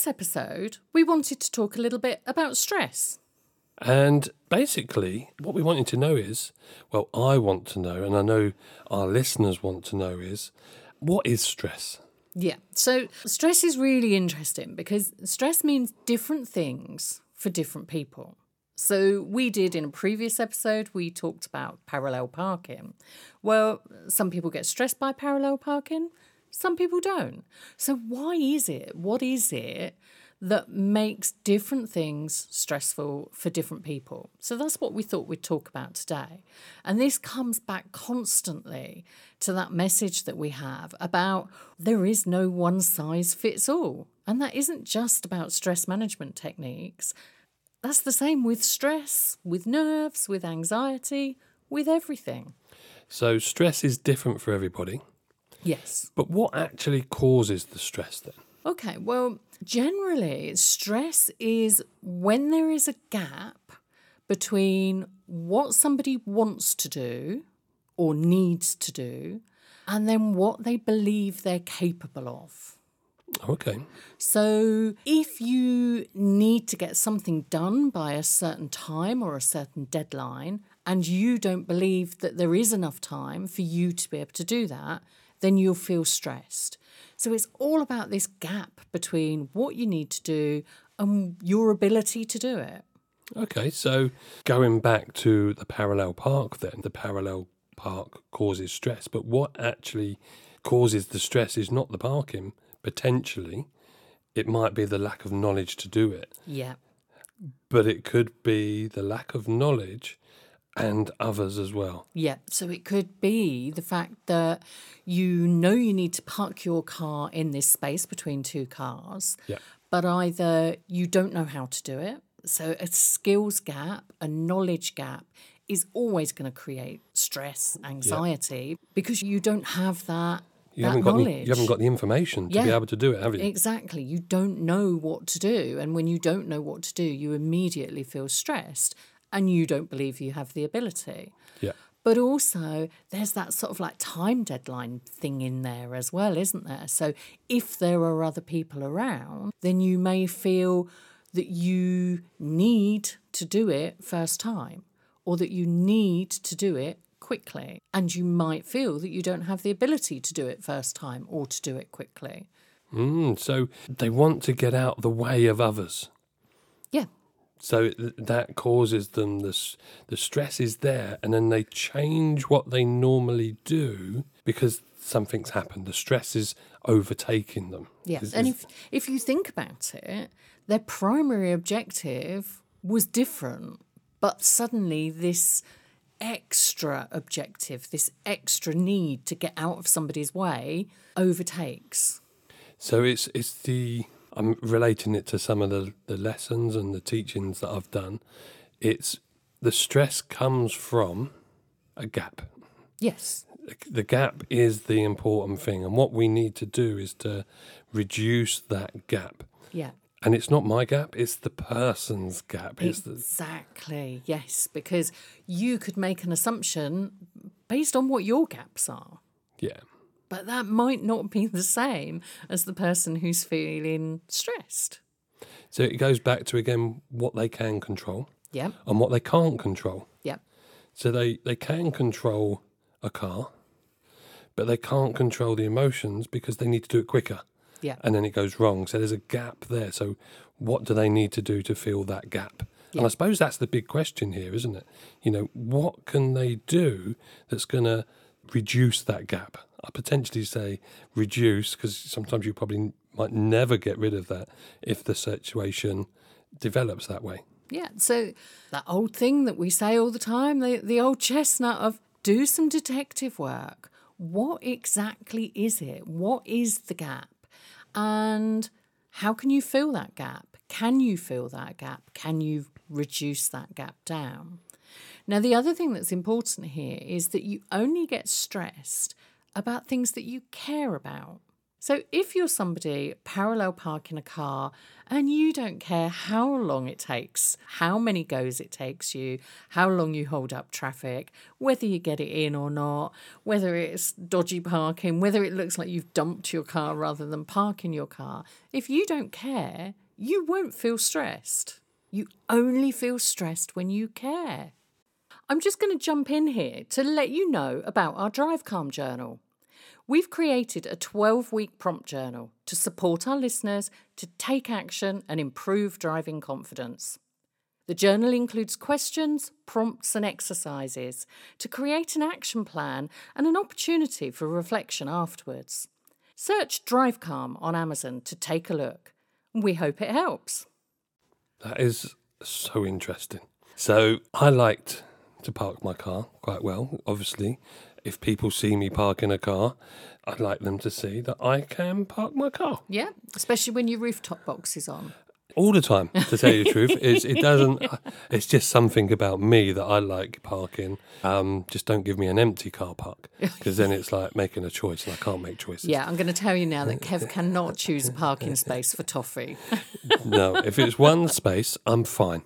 This episode, we wanted to talk a little bit about stress. And basically, what we want you to know is well, I want to know, and I know our listeners want to know is what is stress? Yeah. So, stress is really interesting because stress means different things for different people. So, we did in a previous episode, we talked about parallel parking. Well, some people get stressed by parallel parking, some people don't. So, why is it? What is it that makes different things stressful for different people? So, that's what we thought we'd talk about today. And this comes back constantly to that message that we have about there is no one size fits all. And that isn't just about stress management techniques. That's the same with stress, with nerves, with anxiety, with everything. So, stress is different for everybody. Yes. But what actually causes the stress then? Okay, well, generally, stress is when there is a gap between what somebody wants to do or needs to do and then what they believe they're capable of. Okay. So, if you need to get something done by a certain time or a certain deadline, and you don't believe that there is enough time for you to be able to do that, then you'll feel stressed. So, it's all about this gap between what you need to do and your ability to do it. Okay, so going back to the parallel park, then the parallel park causes stress, but what actually causes the stress is not the parking, potentially. It might be the lack of knowledge to do it, Yeah. but it could be the lack of knowledge and others as well. Yeah, so it could be the fact that you know you need to park your car in this space between two cars, Yeah. but either you don't know how to do it. So a skills gap, a knowledge gap is always going to create stress, anxiety because you don't have that. You haven't got the, you haven't got the information to be able to do it, have you? Exactly. You don't know what to do. And when you don't know what to do, you immediately feel stressed and you don't believe you have the ability. yeah. But also, there's that sort of like time deadline thing in there as well, isn't there? So, if there are other people around, then you may feel that you need to do it first time or that you need to do it quickly. And you might feel that you don't have the ability to do it first time or to do it quickly. Mm, so they want to get out the way of others. Yeah. So th- that causes them the s- the stress is there, and then they change what they normally do because something's happened. The stress is overtaking them. yes Is- and if if you think about it, their primary objective was different, but suddenly this extra objective, this extra need to get out of somebody's way, overtakes. so it's it's the I'm relating it to some of the the lessons and the teachings that I've done. It's the stress comes from a gap. Yes, the gap is the important thing, and what we need to do is to reduce that gap. yeah, And it's not my gap; it's the person's gap. It's the, exactly. Yes, because you could make an assumption based on what your gaps are. yeah, But that might not be the same as the person who's feeling stressed. so it goes back to again what they can control Yep, and what they can't control. yep, So they they can control a car, but they can't control the emotions because they need to do it quicker, yep. and then it goes wrong. So there's a gap there. So what do they need to do to fill that gap? And I suppose that's the big question here, isn't it? You know, what can they do that's going to reduce that gap? I potentially say reduce because sometimes you probably might never get rid of that if the situation develops that way. Yeah, so that old thing that we say all the time, the, the old chestnut of do some detective work. What exactly is it? What is the gap? And How can you fill that gap? Can you fill that gap? Can you reduce that gap down? Now, the other thing that's important here is that you only get stressed about things that you care about. So, if you're somebody parallel parking a car and you don't care how long it takes, how many goes it takes you, how long you hold up traffic, whether you get it in or not, whether it's dodgy parking, whether it looks like you've dumped your car rather than parking your car, if you don't care, you won't feel stressed. You only feel stressed when you care. I'm just going to jump in here to let you know about our Drive Calm journal. We've created a 12 week prompt journal to support our listeners to take action and improve driving confidence. The journal includes questions, prompts, and exercises to create an action plan and an opportunity for reflection afterwards. Search Drive Calm on Amazon to take a look. We hope it helps. That is so interesting. So, I liked to park my car quite well, obviously, if people see me parking a car, I'd like them to see that I can park my car. Yeah, especially when your rooftop box is on. All the time, to tell you the truth, it's, it doesn't. It's just something about me that I like parking. Um, just don't give me an empty car park because then it's like making a choice, and I can't make choices. Yeah, I'm going to tell you now that Kev cannot choose a parking space for toffee. no, if it's one space, I'm fine.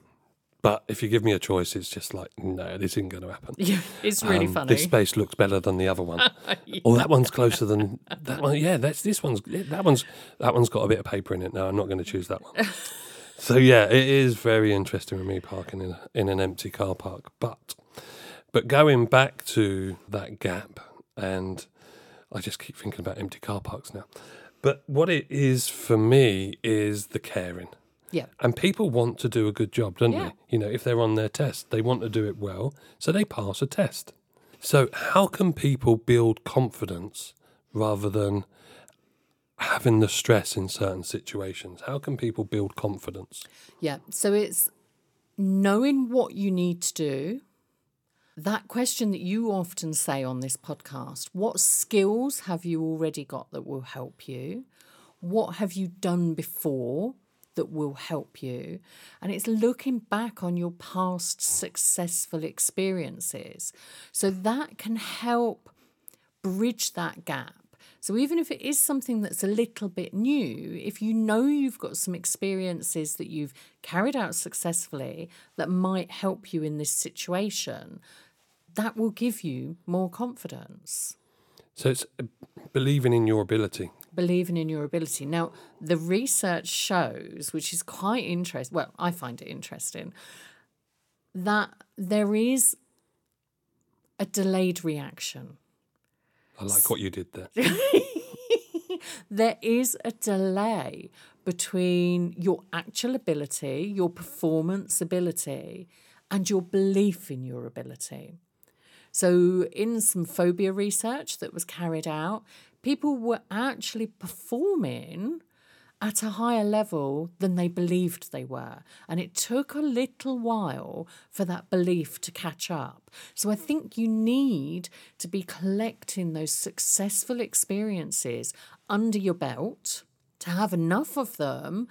But if you give me a choice, it's just like, no, this isn't going to happen. Yeah, it's really um, funny. This space looks better than the other one. yeah. Oh, that one's closer than that one. Yeah, that's this one's that one's that one's got a bit of paper in it. No, I'm not going to choose that one. so yeah, it is very interesting with me parking in a, in an empty car park. But but going back to that gap, and I just keep thinking about empty car parks now. But what it is for me is the caring. Yeah. And people want to do a good job, don't yeah. they? You know, if they're on their test, they want to do it well, so they pass a test. So, how can people build confidence rather than having the stress in certain situations? How can people build confidence? Yeah. So, it's knowing what you need to do. That question that you often say on this podcast what skills have you already got that will help you? What have you done before that will help you. And it's looking back on your past successful experiences. So that can help bridge that gap. So even if it is something that's a little bit new, if you know you've got some experiences that you've carried out successfully that might help you in this situation, that will give you more confidence. So it's uh, believing in your ability believing in your ability. Now, the research shows, which is quite interesting, well, I find it interesting, that there is a delayed reaction. I like what you did there. there is a delay between your actual ability, your performance ability, and your belief in your ability. So, in some phobia research that was carried out, people were actually performing at a higher level than they believed they were. And it took a little while for that belief to catch up. So I think you need to be collecting those successful experiences under your belt to have enough of them,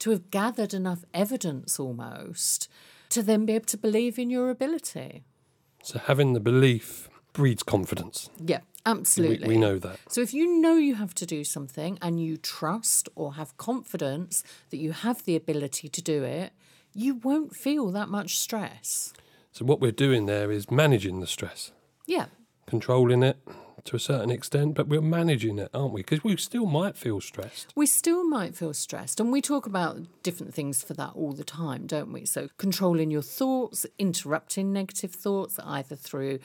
to have gathered enough evidence almost, to then be able to believe in your ability. So having the belief breeds confidence. Yeah. Absolutely. We, we, know that. So if you know you have to do something and you trust or have confidence that you have the ability to do it, you won't feel that much stress. So what we're doing there is managing the stress. Yeah. Controlling it to a certain extent, but we're managing it, aren't we? Because we still might feel stressed. We still might feel stressed. And we talk about different things for that all the time, don't we? So, controlling your thoughts, interrupting negative thoughts, either through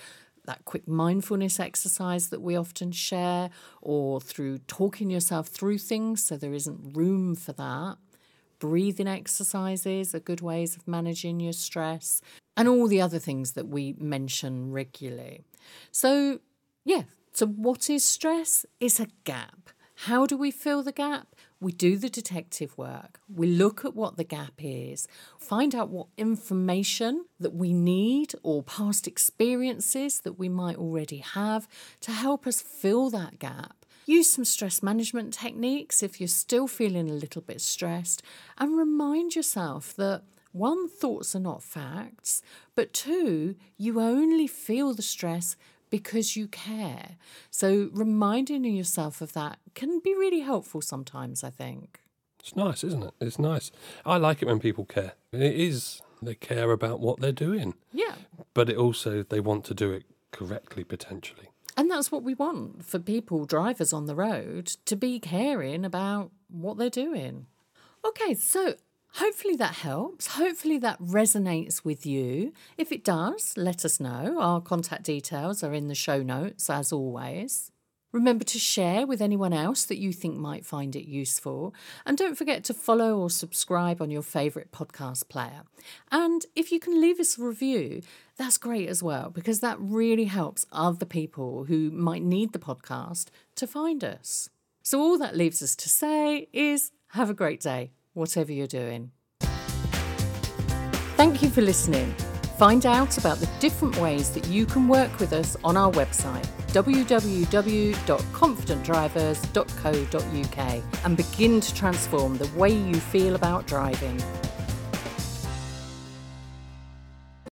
that quick mindfulness exercise that we often share, or through talking yourself through things so there isn't room for that. Breathing exercises are good ways of managing your stress, and all the other things that we mention regularly. So, yeah, so what is stress? It's a gap. How do we fill the gap? We do the detective work. We look at what the gap is, find out what information that we need or past experiences that we might already have to help us fill that gap. Use some stress management techniques if you're still feeling a little bit stressed, and remind yourself that one, thoughts are not facts, but two, you only feel the stress because you care. So, reminding yourself of that can be really helpful sometimes, I think. It's nice, isn't it? It's nice. I like it when people care. It is, they care about what they're doing. Yeah. But it also, they want to do it correctly, potentially. And that's what we want for people, drivers on the road, to be caring about what they're doing. Okay, so hopefully that helps. Hopefully that resonates with you. If it does, let us know. Our contact details are in the show notes, as always. Remember to share with anyone else that you think might find it useful. And don't forget to follow or subscribe on your favourite podcast player. And if you can leave us a review, that's great as well, because that really helps other people who might need the podcast to find us. So, all that leaves us to say is have a great day, whatever you're doing. Thank you for listening. Find out about the different ways that you can work with us on our website www.confidentdrivers.co.uk and begin to transform the way you feel about driving.